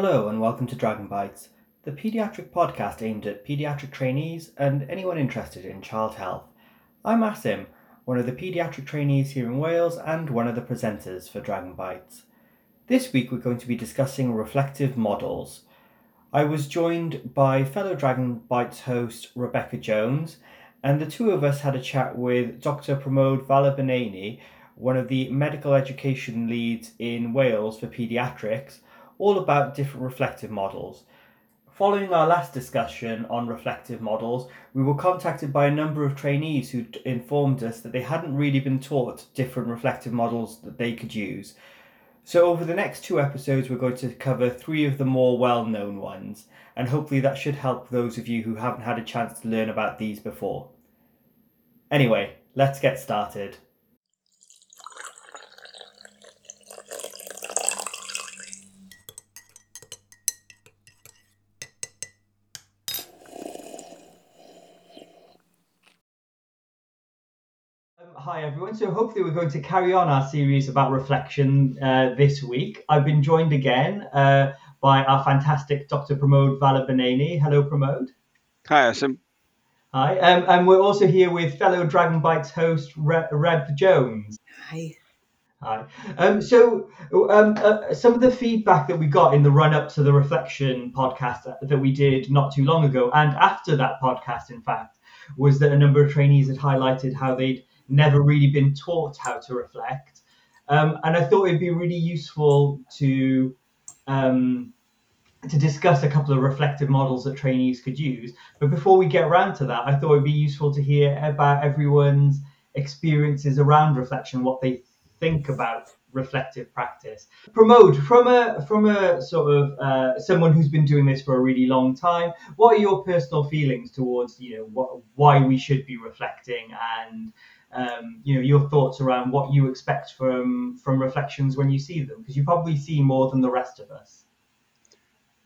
Hello and welcome to Dragon Bites, the paediatric podcast aimed at paediatric trainees and anyone interested in child health. I'm Asim, one of the paediatric trainees here in Wales and one of the presenters for Dragon Bites. This week we're going to be discussing reflective models. I was joined by fellow Dragon Bites host Rebecca Jones, and the two of us had a chat with Dr. Pramod Vallabhaneni, one of the medical education leads in Wales for paediatrics all about different reflective models. Following our last discussion on reflective models, we were contacted by a number of trainees who informed us that they hadn't really been taught different reflective models that they could use. So, over the next two episodes, we're going to cover three of the more well known ones, and hopefully that should help those of you who haven't had a chance to learn about these before. Anyway, let's get started. Hi, everyone. So, hopefully, we're going to carry on our series about reflection uh, this week. I've been joined again uh, by our fantastic Dr. Pramod Vallabhaneni. Hello, Pramod. Hi, Asim. Hi. Um, and we're also here with fellow Dragon Bites host Re- Reb Jones. Hi. Hi. Um, so, um, uh, some of the feedback that we got in the run up to the reflection podcast that we did not too long ago, and after that podcast, in fact, was that a number of trainees had highlighted how they'd never really been taught how to reflect. Um, and I thought it'd be really useful to um, to discuss a couple of reflective models that trainees could use. But before we get around to that, I thought it'd be useful to hear about everyone's experiences around reflection, what they think about reflective practice. Pramod from a from a sort of uh, someone who's been doing this for a really long time. What are your personal feelings towards you know why we should be reflecting and um, you know your thoughts around what you expect from from reflections when you see them because you probably see more than the rest of us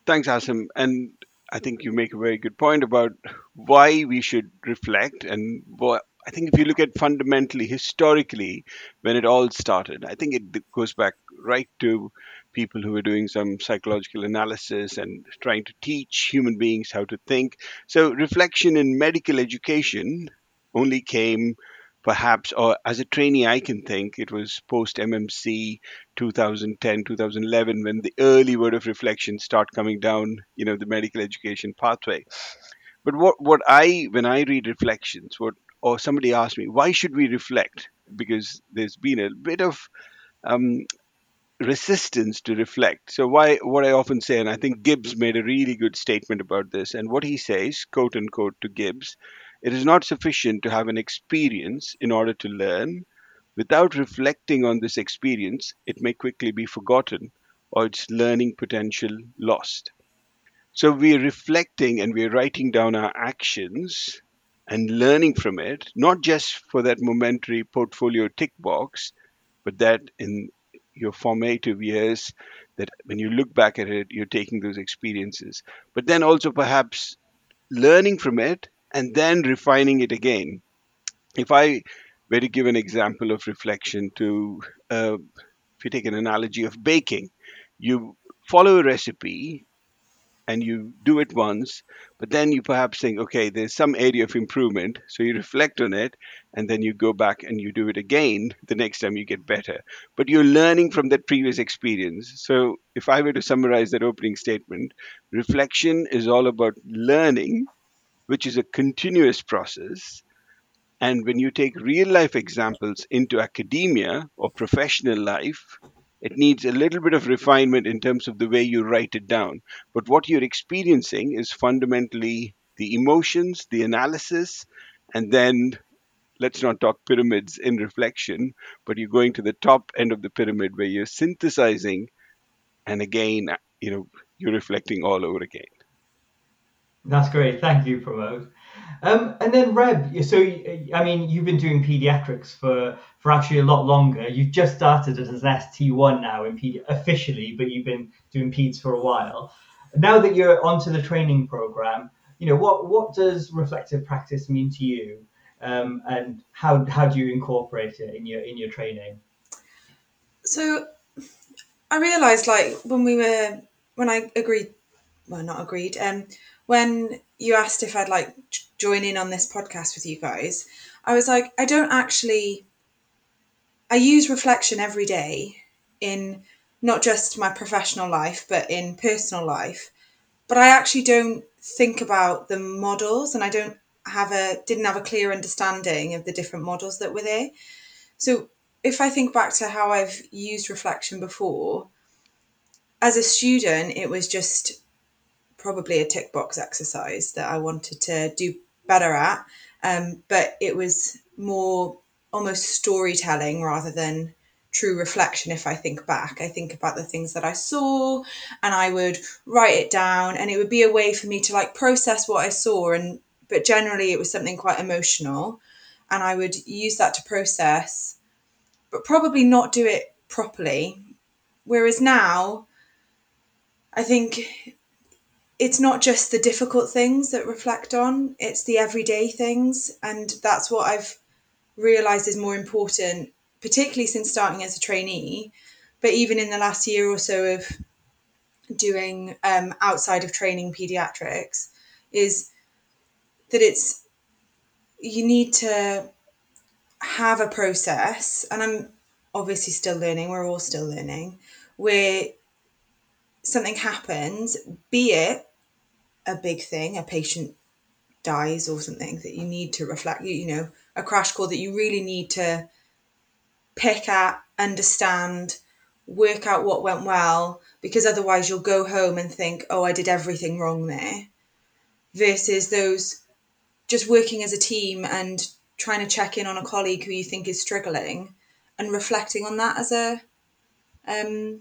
thanks asim and i think you make a very good point about why we should reflect and what I think if you look at fundamentally historically when it all started, I think it goes back right to people who were doing some psychological analysis and trying to teach human beings how to think. So reflection in medical education only came perhaps, or as a trainee, I can think it was post MMC 2010, 2011 when the early word of reflection start coming down, you know, the medical education pathway. But what, what I, when I read reflections, what, or somebody asked me, why should we reflect? Because there's been a bit of um, resistance to reflect. So why what I often say, and I think Gibbs made a really good statement about this, and what he says, quote unquote, to Gibbs, it is not sufficient to have an experience in order to learn. Without reflecting on this experience, it may quickly be forgotten or its learning potential lost. So we're reflecting and we're writing down our actions and learning from it, not just for that momentary portfolio tick box, but that in your formative years, that when you look back at it, you're taking those experiences. But then also perhaps learning from it and then refining it again. If I were to give an example of reflection to, uh, if you take an analogy of baking, you follow a recipe and you do it once, but then you perhaps think, okay, there's some area of improvement. So you reflect on it and then you go back and you do it again the next time you get better. But you're learning from that previous experience. So if I were to summarize that opening statement, reflection is all about learning which is a continuous process. And when you take real life examples into academia or professional life, it needs a little bit of refinement in terms of the way you write it down. But what you're experiencing is fundamentally the emotions, the analysis, and then let's not talk pyramids in reflection, but you're going to the top end of the pyramid where you're synthesizing, and again, you know, you're reflecting all over again. That's great. Thank you, Pramod. Um, and then Reb, so I mean, you've been doing pediatrics for for actually a lot longer. You've just started as an ST1 now in pedi- officially, but you've been doing peds for a while. Now that you're onto the training program, you know what what does reflective practice mean to you, um, and how how do you incorporate it in your in your training? So, I realised like when we were when I agreed, well, not agreed, um, when you asked if I'd like join in on this podcast with you guys, I was like, I don't actually. I use reflection every day in not just my professional life, but in personal life. But I actually don't think about the models, and I don't have a didn't have a clear understanding of the different models that were there. So if I think back to how I've used reflection before, as a student, it was just probably a tick box exercise that I wanted to do better at. Um, but it was more almost storytelling rather than true reflection if I think back. I think about the things that I saw and I would write it down and it would be a way for me to like process what I saw and but generally it was something quite emotional and I would use that to process but probably not do it properly. Whereas now I think it's not just the difficult things that reflect on, it's the everyday things. And that's what I've realized is more important, particularly since starting as a trainee, but even in the last year or so of doing um, outside of training pediatrics, is that it's you need to have a process, and I'm obviously still learning, we're all still learning, where something happens, be it a big thing, a patient dies or something that you need to reflect, you, know, a crash call that you really need to pick at, understand, work out what went well, because otherwise you'll go home and think, oh, I did everything wrong there, versus those just working as a team and trying to check in on a colleague who you think is struggling and reflecting on that as a um,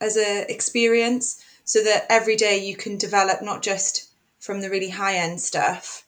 as a experience so that every day you can develop not just from the really high end stuff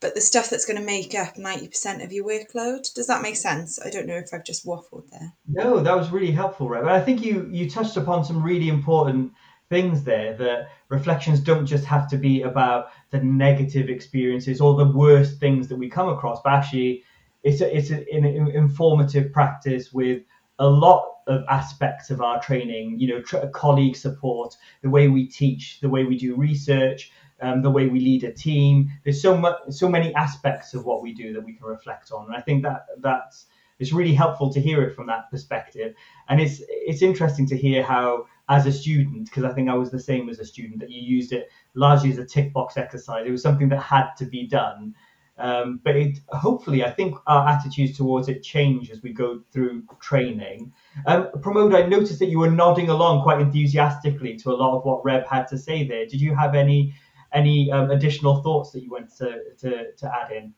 but the stuff that's going to make up 90% of your workload. Does that make sense? I don't know if i've just waffled there. No that was really helpful right but i think you you touched upon some really important things there that reflections don't just have to be about the negative experiences or the worst things that we come across but actually it's a, it's a, an informative practice with a lot of aspects of our training, you know, tr- colleague support, the way we teach, the way we do research, um, the way we lead a team. There's so much, so many aspects of what we do that we can reflect on, and I think that that's it's really helpful to hear it from that perspective. And it's it's interesting to hear how, as a student, because I think I was the same as a student, that you used it largely as a tick box exercise. It was something that had to be done. Um, but it, hopefully, I think our attitudes towards it change as we go through training. Um, I noticed that you were nodding along quite enthusiastically to a lot of what Reb had to say there. Did you have any any um, additional thoughts that you want to, to, to add in?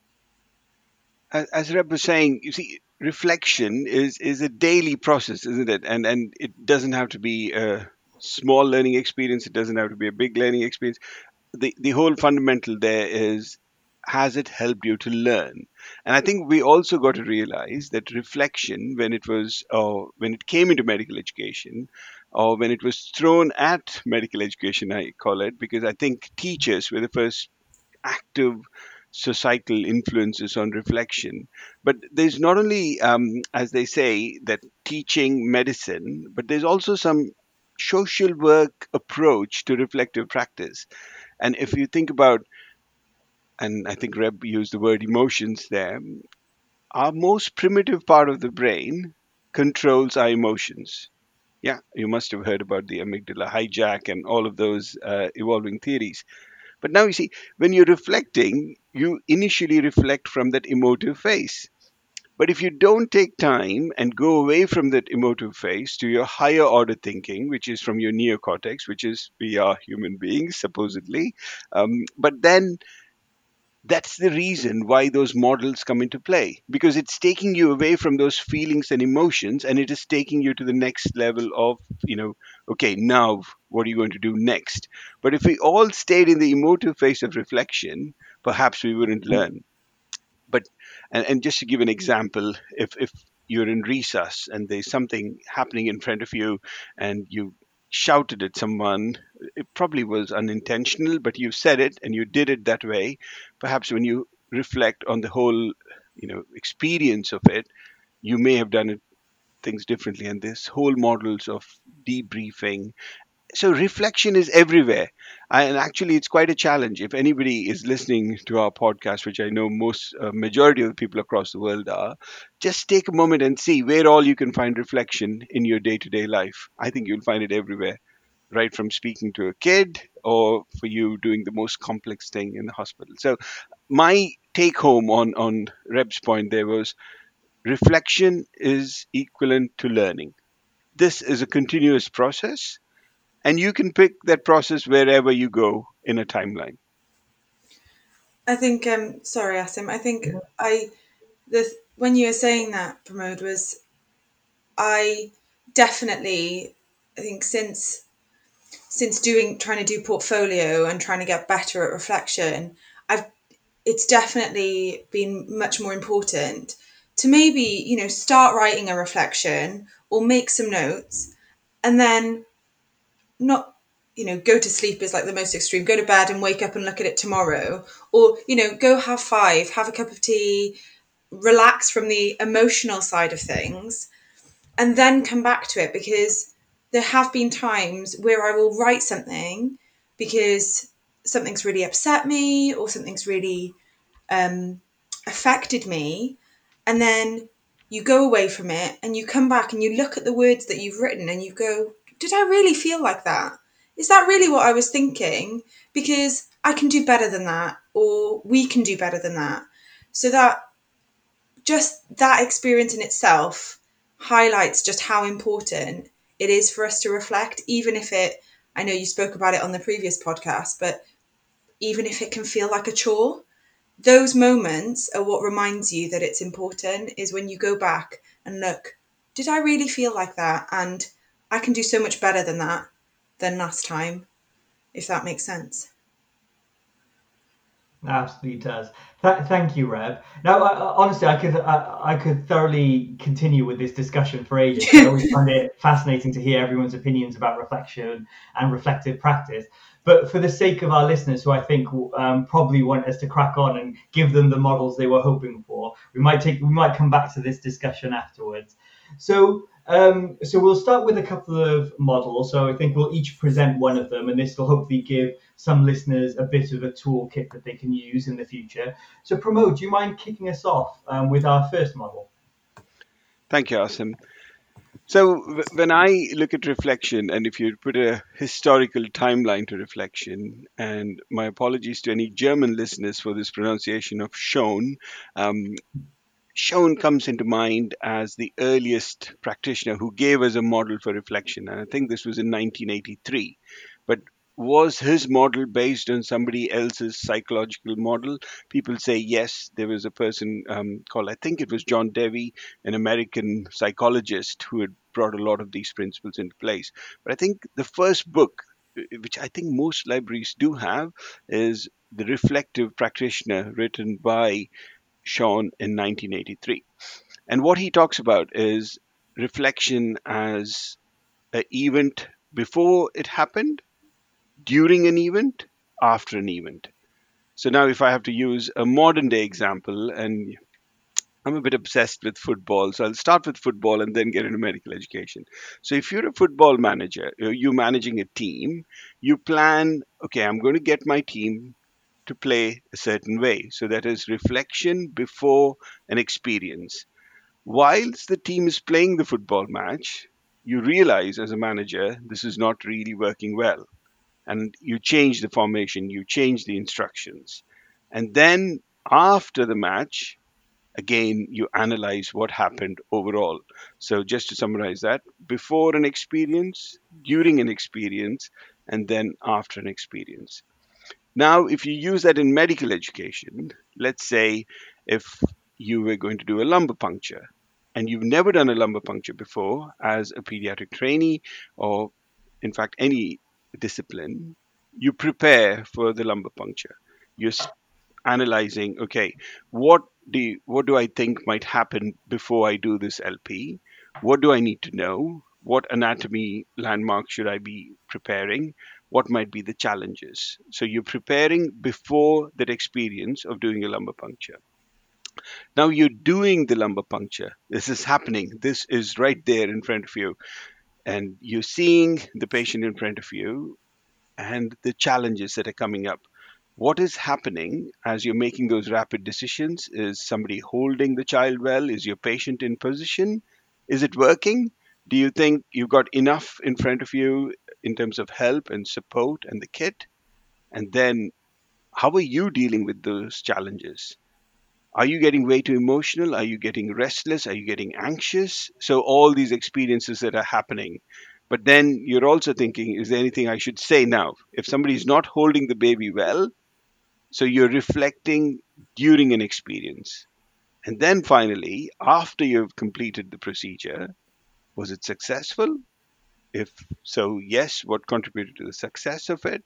As Reb was saying, you see, reflection is is a daily process, isn't it? And and it doesn't have to be a small learning experience. It doesn't have to be a big learning experience. The the whole fundamental there is has it helped you to learn? And I think we also got to realize that reflection, when it was, uh, when it came into medical education, or when it was thrown at medical education, I call it, because I think teachers were the first active societal influences on reflection. But there's not only, um, as they say, that teaching medicine, but there's also some social work approach to reflective practice. And if you think about and I think Reb used the word emotions there, our most primitive part of the brain controls our emotions. Yeah, you must have heard about the amygdala hijack and all of those uh, evolving theories. But now you see, when you're reflecting, you initially reflect from that emotive phase. But if you don't take time and go away from that emotive phase to your higher order thinking, which is from your neocortex, which is we are human beings, supposedly, um, but then that's the reason why those models come into play because it's taking you away from those feelings and emotions and it is taking you to the next level of you know okay now what are you going to do next? But if we all stayed in the emotive phase of reflection perhaps we wouldn't hmm. learn. But and, and just to give an hmm. example if if you're in resus and there's something happening in front of you and you shouted at someone, it probably was unintentional, but you said it and you did it that way. Perhaps when you reflect on the whole, you know, experience of it, you may have done it things differently. And this whole models of debriefing, so reflection is everywhere. And actually it's quite a challenge. If anybody is listening to our podcast which i know most uh, majority of the people across the world are just take a moment and see where all you can find reflection in your day-to-day life. I think you'll find it everywhere right from speaking to a kid or for you doing the most complex thing in the hospital. So my take home on on reb's point there was reflection is equivalent to learning. This is a continuous process and you can pick that process wherever you go in a timeline. I think um sorry Asim, I think I the when you were saying that Pramod was I definitely I think since since doing trying to do portfolio and trying to get better at reflection, I've it's definitely been much more important to maybe, you know, start writing a reflection or make some notes and then not you know go to sleep is like the most extreme. Go to bed and wake up and look at it tomorrow. Or you know go have five have a cup of tea relax from the emotional side of things and then come back to it. Because there have been times where I will write something because something's really upset me or something's really um, affected me and then you go away from it and you come back and you look at the words that you've written and you go did I really feel like that? Is that really what I was thinking? Because I can do better than that, or we can do better than that. So that just that experience in itself highlights just how important it is for us to reflect, even if it, I know you spoke about it on the previous podcast, but even if it can feel like a chore, those moments are what reminds you that it's important is when you go back and look, did I really feel like that? And I can do so much better than that than last time, if that makes sense. Absolutely does. Th- thank you, Reb. Now, uh, honestly, I could uh, I could thoroughly continue with this discussion for ages. I always find it fascinating to hear everyone's opinions about reflection and reflective practice. But for the sake of our listeners, who I think um, probably want us to crack on and give them the models they were hoping for, we might take we might come back to this discussion afterwards. So um, so we'll start with a couple of models. So I think we'll each present one of them, and this will hopefully give some listeners a bit of a toolkit that they can use in the future. So Pramod, do you mind kicking us off um, with our first model? Thank you, Asim. So when I look at reflection, and if you put a historical timeline to reflection, and my apologies to any German listeners for this pronunciation of Schoen, um, Schoen comes into mind as the earliest practitioner who gave us a model for reflection, and I think this was in 1983. But was his model based on somebody else's psychological model? People say yes. There was a person um, called, I think it was John Dewey, an American psychologist who had brought a lot of these principles into place. But I think the first book, which I think most libraries do have, is The Reflective Practitioner, written by Schoen in 1983. And what he talks about is reflection as an event before it happened, during an event, after an event. So now, if I have to use a modern day example, and I'm a bit obsessed with football, so I'll start with football and then get into medical education. So, if you're a football manager, uh, you're managing a team, you plan, okay, I'm going to get my team to play a certain way. So that is reflection before an experience. Whilst the team is playing the football match, you realize as a manager this is not really working well. And you change the formation, you change the instructions. And then after the match, again, you analyze what happened overall. So, just to summarize that, before an experience, during an experience, and then after an experience. Now, if you use that in medical education, let's say if you were going to do a lumbar puncture and you've never done a lumbar puncture before as a pediatric trainee or, in fact, any discipline, you prepare for the lumbar puncture. You're analyzing, okay, what do you, what do I think might happen before I do this LP? What do I need to know? What anatomy landmark should I be preparing? What might be the challenges. So you're preparing before that experience of doing a lumbar puncture. Now you're doing the lumbar puncture. This is happening. This is right there in front of you. and you're seeing the patient in front of you and the challenges that are coming up. What is happening as you're making those rapid decisions? Is somebody holding the child well? Is your patient in position? Is it working? Do you think you've got enough in front of you in terms of help and support and the kit? And then how are you dealing with those challenges? Are you getting way too emotional? Are you getting restless? Are you getting anxious? So, all these experiences that are happening. But then you're also thinking, is there anything I should say now? If somebody is not holding the baby well, so you're reflecting during an experience. And then finally, after you've completed the procedure, was it successful? If so, yes, what contributed to the success of it?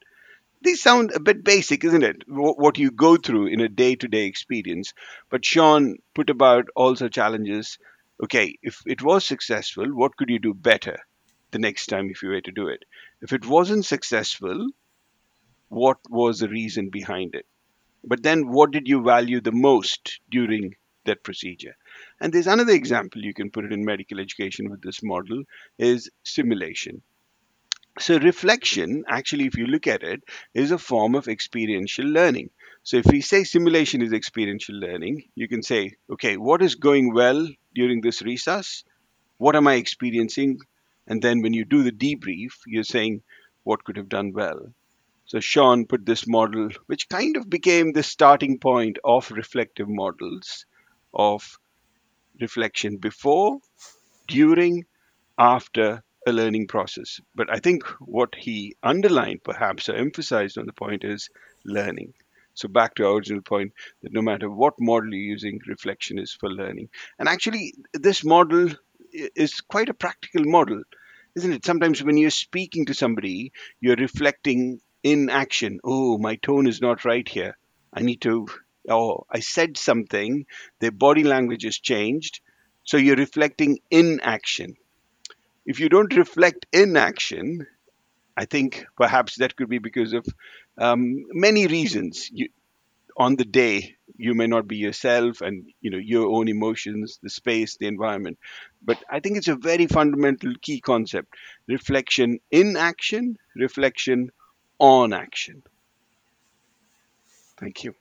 These sound a bit basic, isn't it? What you go through in a day to day experience. But Schoen put about also challenges. Okay, if it was successful, what could you do better the next time if you were to do it? If it wasn't successful, what was the reason behind it? But then, what did you value the most during that procedure? And there's another example you can put it in medical education with this model is simulation. So reflection, actually, if you look at it, is a form of experiential learning. So if we say simulation is experiential learning, you can say, okay, what is going well during this resus? What am I experiencing? And then when you do the debrief, you're saying, what could have done well? So Schoen put this model, which kind of became the starting point of reflective models of reflection before, during, after a learning process. But I think what he underlined, perhaps, or emphasized on the point is learning. So back to our original point that no matter what model you're using, reflection is for learning. And actually, this model is quite a practical model, isn't it? Sometimes when you're speaking to somebody, you're reflecting in action. Oh, my tone is not right here. I need to, oh, I said something, their body language has changed. So you're reflecting in action. If you don't reflect in action, I think perhaps that could be because of um, many reasons. You, on the day, you may not be yourself, and you know your own emotions, the space, the environment. But I think it's a very fundamental key concept: reflection in action, reflection on action. Thank you.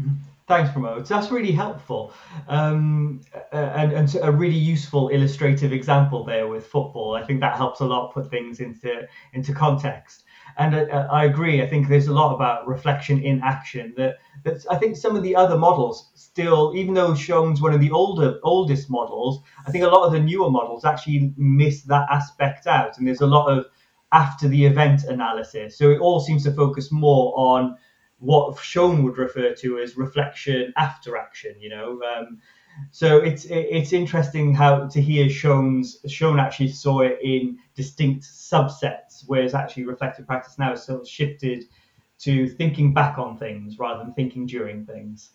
Mm-hmm. Thanks, Pramod. That's really helpful um, and, and a really useful illustrative example there with football. I think that helps a lot put things into into context. And uh, I agree. I think there's a lot about reflection in action. That that I think some of the other models still, even though Schoen's one of the older oldest models, I think a lot of the newer models actually miss that aspect out. And there's a lot of after the event analysis. So it all seems to focus more on what Schoen would refer to as reflection after action. You know, um, so it's it's interesting how to hear Schoen's Schoen actually saw it in distinct subsets, whereas actually reflective practice now is sort of shifted to thinking back on things rather than thinking during things.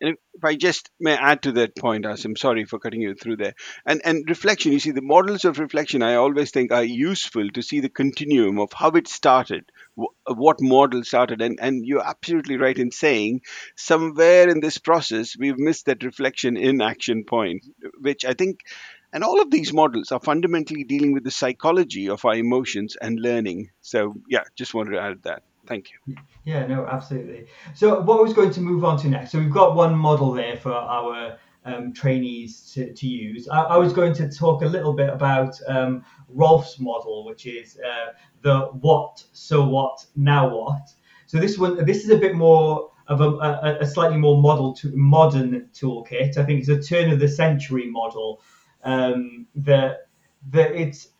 And if I just may add to that point, Asim, sorry for cutting you through there. And and reflection, you see, the models of reflection I always think are useful to see the continuum of how it started, what model started. And, and you're absolutely right in saying somewhere in this process, we've missed that reflection in action point, which I think and all of these models are fundamentally dealing with the psychology of our emotions and learning. So, yeah, just wanted to add that. Thank you. Yeah, no, absolutely. So, what I was going to move on to next, so we've got one model there for our um, trainees to, to use. I, I, was going to talk a little bit about um, Rolfe's model, which is uh, the what, so what, now what. So this one, this is a bit more of a, a, a slightly more model to modern toolkit. I think it's a turn of the century model um, that that it's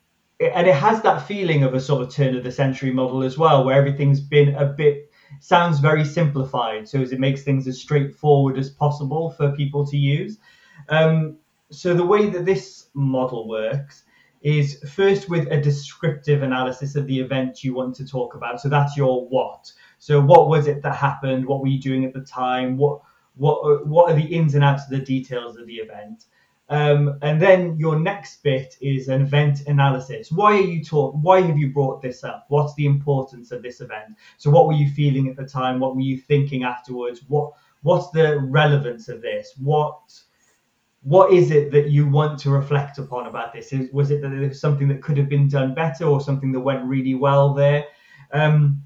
and it has that feeling of a sort of turn of the century model as well, where everything's been a bit sounds very simplified, so as it makes things as straightforward as possible for people to use. Um, so the way that this model works is first with a descriptive analysis of the event you want to talk about. So that's your what. So what was it that happened? What were you doing at the time? What what what are the ins and outs of the details of the event? Um, and then your next bit is an event analysis. Why are you talk? Why have you brought this up? What's the importance of this event? So what were you feeling at the time? What were you thinking afterwards? What what's the relevance of this? What what is it that you want to reflect upon about this? Is, was it that there was something that could have been done better or something that went really well there? Um,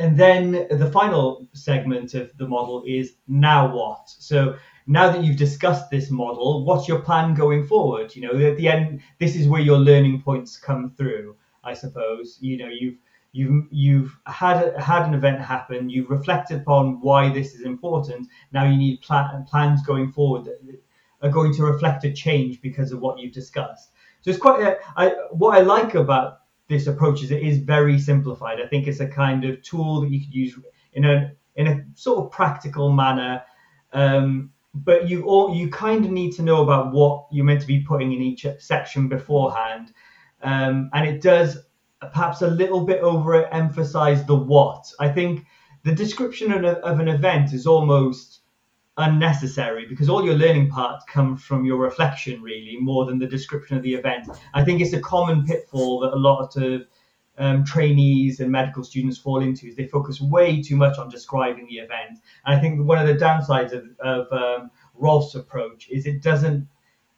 and then the final segment of the model is now what? So now that you've discussed this model, what's your plan going forward? You know, at the end, this is where your learning points come through, I suppose. You know, you've you've you've had had an event happen. You've reflected upon why this is important. Now you need plan, plans going forward that are going to reflect a change because of what you've discussed. So it's quite. A, I, what I like about this approach is it is very simplified. I think it's a kind of tool that you could use in a in a sort of practical manner. Um, but you all you kind of need to know about what you're meant to be putting in each section beforehand, um, and it does perhaps a little bit overemphasize the what. I think the description of, of an event is almost unnecessary because all your learning parts come from your reflection really more than the description of the event i think it's a common pitfall that a lot of um, trainees and medical students fall into is they focus way too much on describing the event and i think one of the downsides of, of um, rolfe's approach is it doesn't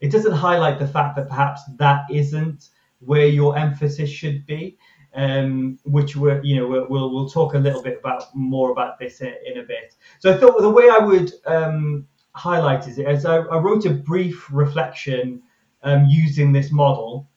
it doesn't highlight the fact that perhaps that isn't where your emphasis should be um, which we're you know we'll, we'll, we'll talk a little bit about more about this in, in a bit. So I thought the way I would um, highlight is it as I, I, wrote a brief reflection um, using this model.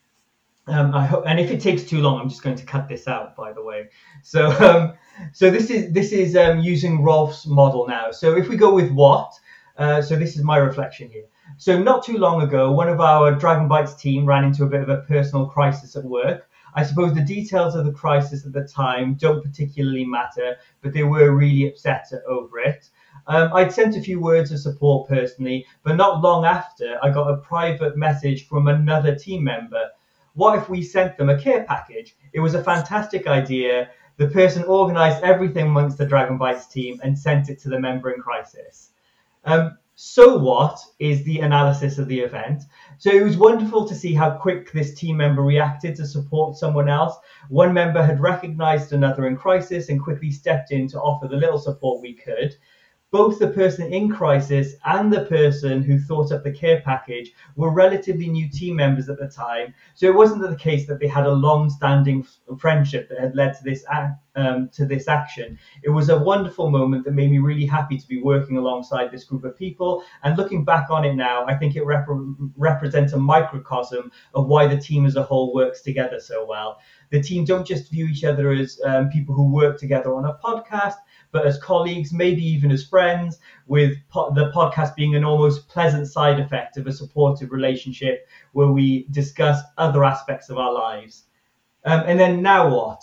Um, I hope, and if it takes too long, I'm just going to cut this out. By the way, so um, so this is this is um, using Rolfe's model now. So if we go with what, uh, so this is my reflection here. So not too long ago, one of our Dragon Bites team ran into a bit of a personal crisis at work. I suppose the details of the crisis at the time don't particularly matter, but they were really upset over it. Um, I'd sent a few words of support personally, but not long after, I got a private message from another team member. What if we sent them a care package? It was a fantastic idea. The person organised everything amongst the Dragon Bites team and sent it to the member in crisis. Um, so what is the analysis of the event? So it was wonderful to see how quick this team member reacted to support someone else. One member had recognized another in crisis and quickly stepped in to offer the little support we could both the person in crisis and the person who thought up the care package were relatively new team members at the time. So it wasn't the case that they had a long-standing friendship that had led to this um, to this action. It was a wonderful moment that made me really happy to be working alongside this group of people. And looking back on it now, I think it rep- represents a microcosm of why the team as a whole works together so well. The team don't just view each other as um, people who work together on a podcast but as colleagues, maybe even as friends, with po- the podcast being an almost pleasant side effect of a supportive relationship where we discuss other aspects of our lives. Um, and then now what?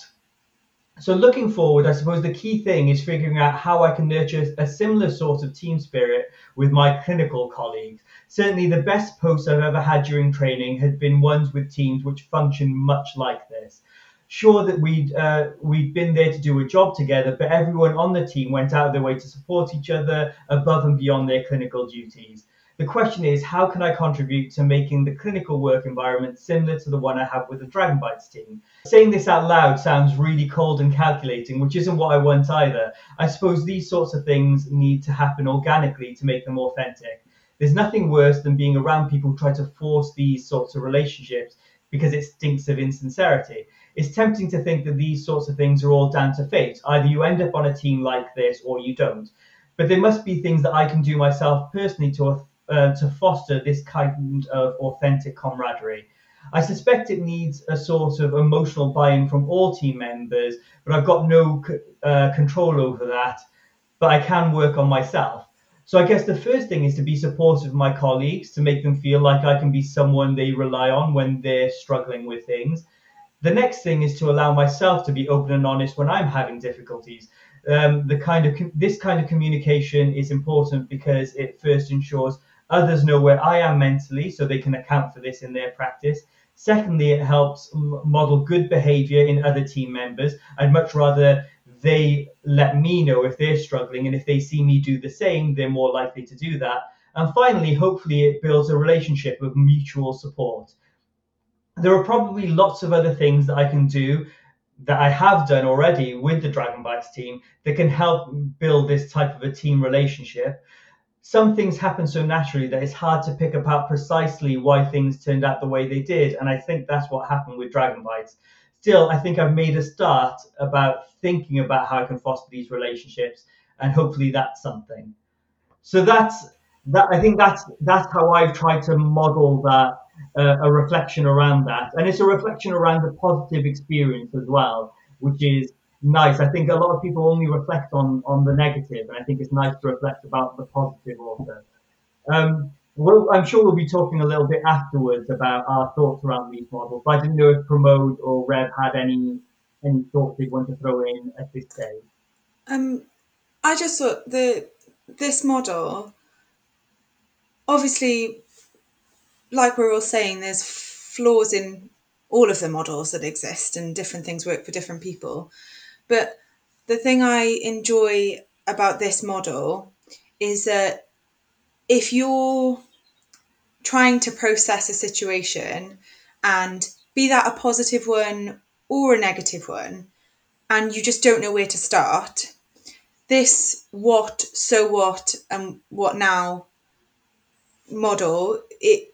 So, looking forward, I suppose the key thing is figuring out how I can nurture a similar sort of team spirit with my clinical colleagues. Certainly, the best posts I've ever had during training had been ones with teams which function much like this sure that we'd uh, we'd been there to do a job together, but everyone on the team went out of their way to support each other above and beyond their clinical duties. The question is, how can I contribute to making the clinical work environment similar to the one I have with the Dragon Bites team? Saying this out loud sounds really cold and calculating, which isn't what I want either. I suppose these sorts of things need to happen organically to make them authentic. There's nothing worse than being around people who try to force these sorts of relationships because it stinks of insincerity it's tempting to think that these sorts of things are all down to fate. Either you end up on a team like this or you don't. But there must be things that I can do myself personally to uh, to foster this kind of authentic camaraderie. I suspect it needs a sort of emotional buy-in from all team members, but I've got no uh, control over that. But I can work on myself. So I guess the first thing is to be supportive of my colleagues, to make them feel like I can be someone they rely on when they're struggling with things. The next thing is to allow myself to be open and honest when I'm having difficulties. Um, the kind of this kind of communication is important because it first ensures others know where I am mentally, so they can account for this in their practice. Secondly, it helps model good behavior in other team members. I'd much rather they let me know if they're struggling, and if they see me do the same, they're more likely to do that. And finally, hopefully, it builds a relationship of mutual support there are probably lots of other things that I can do that I have done already with the Dragon Bites team that can help build this type of a team relationship. Some things happen so naturally that it's hard to pick apart precisely why things turned out the way they did. And I think that's what happened with Dragon Bites. Still, I think I've made a start about thinking about how I can foster these relationships, and hopefully that's something. So that's that. I think that's that's how I've tried to model that uh, a reflection around that, and it's a reflection around the positive experience as well, which is nice. I think a lot of people only reflect on on the negative, and I think it's nice to reflect about the positive also. Um, well, I'm sure we'll be talking a little bit afterwards about our thoughts around these models. But I didn't know if Pramod or Reb had any any thoughts they want to throw in at this stage. Um, I just thought the this model, obviously, like we're all saying, there's flaws in all of the models that exist, and different things work for different people. But the thing I enjoy about this model is that if you're trying to process a situation and be that a positive one or a negative one, and you just don't know where to start, this what, so what, and what now model, it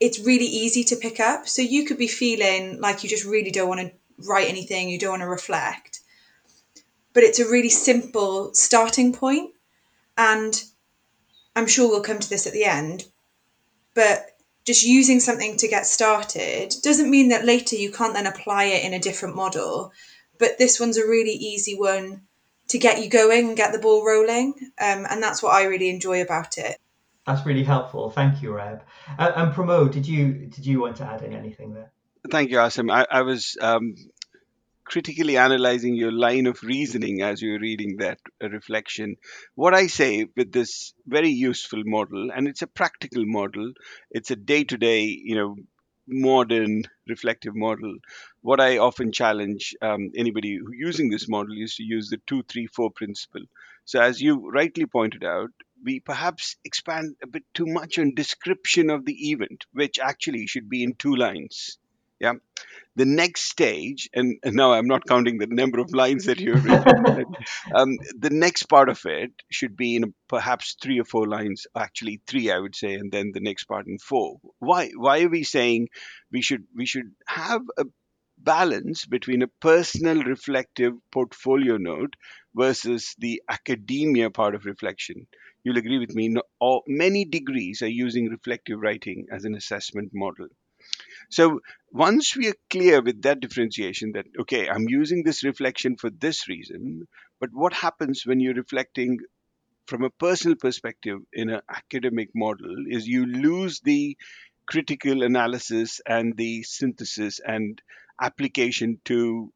it's really easy to pick up. So you could be feeling like you just really don't want to write anything, you don't want to reflect. But it's a really simple starting point, and I'm sure we'll come to this at the end. But just using something to get started doesn't mean that later you can't then apply it in a different model. But this one's a really easy one to get you going and get the ball rolling. Um, and that's what I really enjoy about it. That's really helpful. Thank you, Reb. Uh, and Pramod, did you did you want to add in anything there? Thank you, Asim. I, I was um, critically analyzing your line of reasoning as you were reading that uh, reflection. What I say with this very useful model, and it's a practical model, it's a day to day, you know, modern reflective model. What I often challenge um, anybody using this model is to use the two, three, four principle. So, as you rightly pointed out, we perhaps expand a bit too much on description of the event, which actually should be in two lines. Yeah. The next stage, and, and now I'm not counting the number of lines that you've written. um, the next part of it should be in perhaps three or four lines. Actually, three, I would say, and then the next part in four. Why? Why are we saying we should we should have a balance between a personal reflective portfolio note versus the academia part of reflection? You'll agree with me. No, all, many degrees are using reflective writing as an assessment model. So once we are clear with that differentiation that, okay, I'm using this reflection for this reason, but what happens when you're reflecting from a personal perspective in an academic model is you lose the critical analysis and the synthesis and application to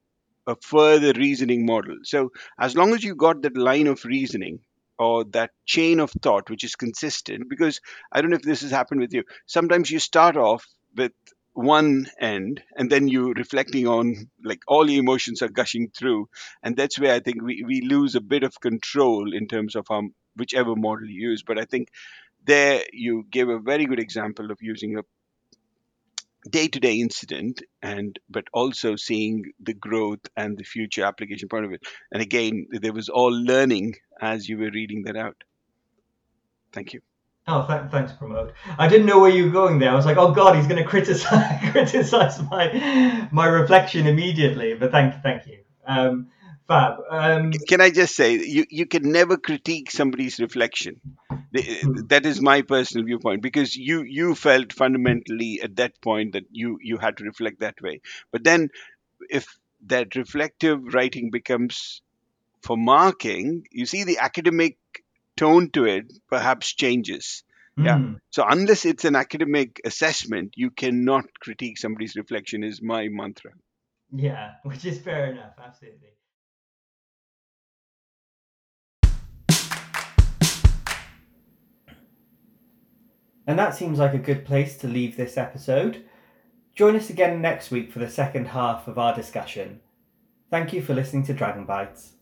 a further reasoning model. So as long as you got that line of reasoning or that chain of thought which is consistent, because I don't know if this has happened with you, sometimes you start off with one end and then you reflecting on like all the emotions are gushing through. And that's where i think we, we lose a bit of control in terms of um, whichever model you use. But i think there you gave a very good example of using a day-to-day incident and but also seeing the growth and the future application part of it. And again there was all learning as you were reading that out. Thank you Oh, th- thanks, Pramod. I didn't know where you were going there. I was like, oh God, he's going to criticize criticize my my reflection immediately. But thank thank you, um, Fab. Um, can I just say you you can never critique somebody's reflection. Hmm. That is my personal viewpoint because you you felt fundamentally at that point that you you had to reflect that way. But then, if that reflective writing becomes for marking, you see the academic tone to it perhaps changes. Mm. Yeah. So unless it's an academic assessment, you cannot critique somebody's reflection. Is my mantra. Yeah, which is fair enough. Absolutely. And that seems like a good place to leave this episode. Join us again next week for the second half of our discussion. Thank you for listening to Dragon Bites.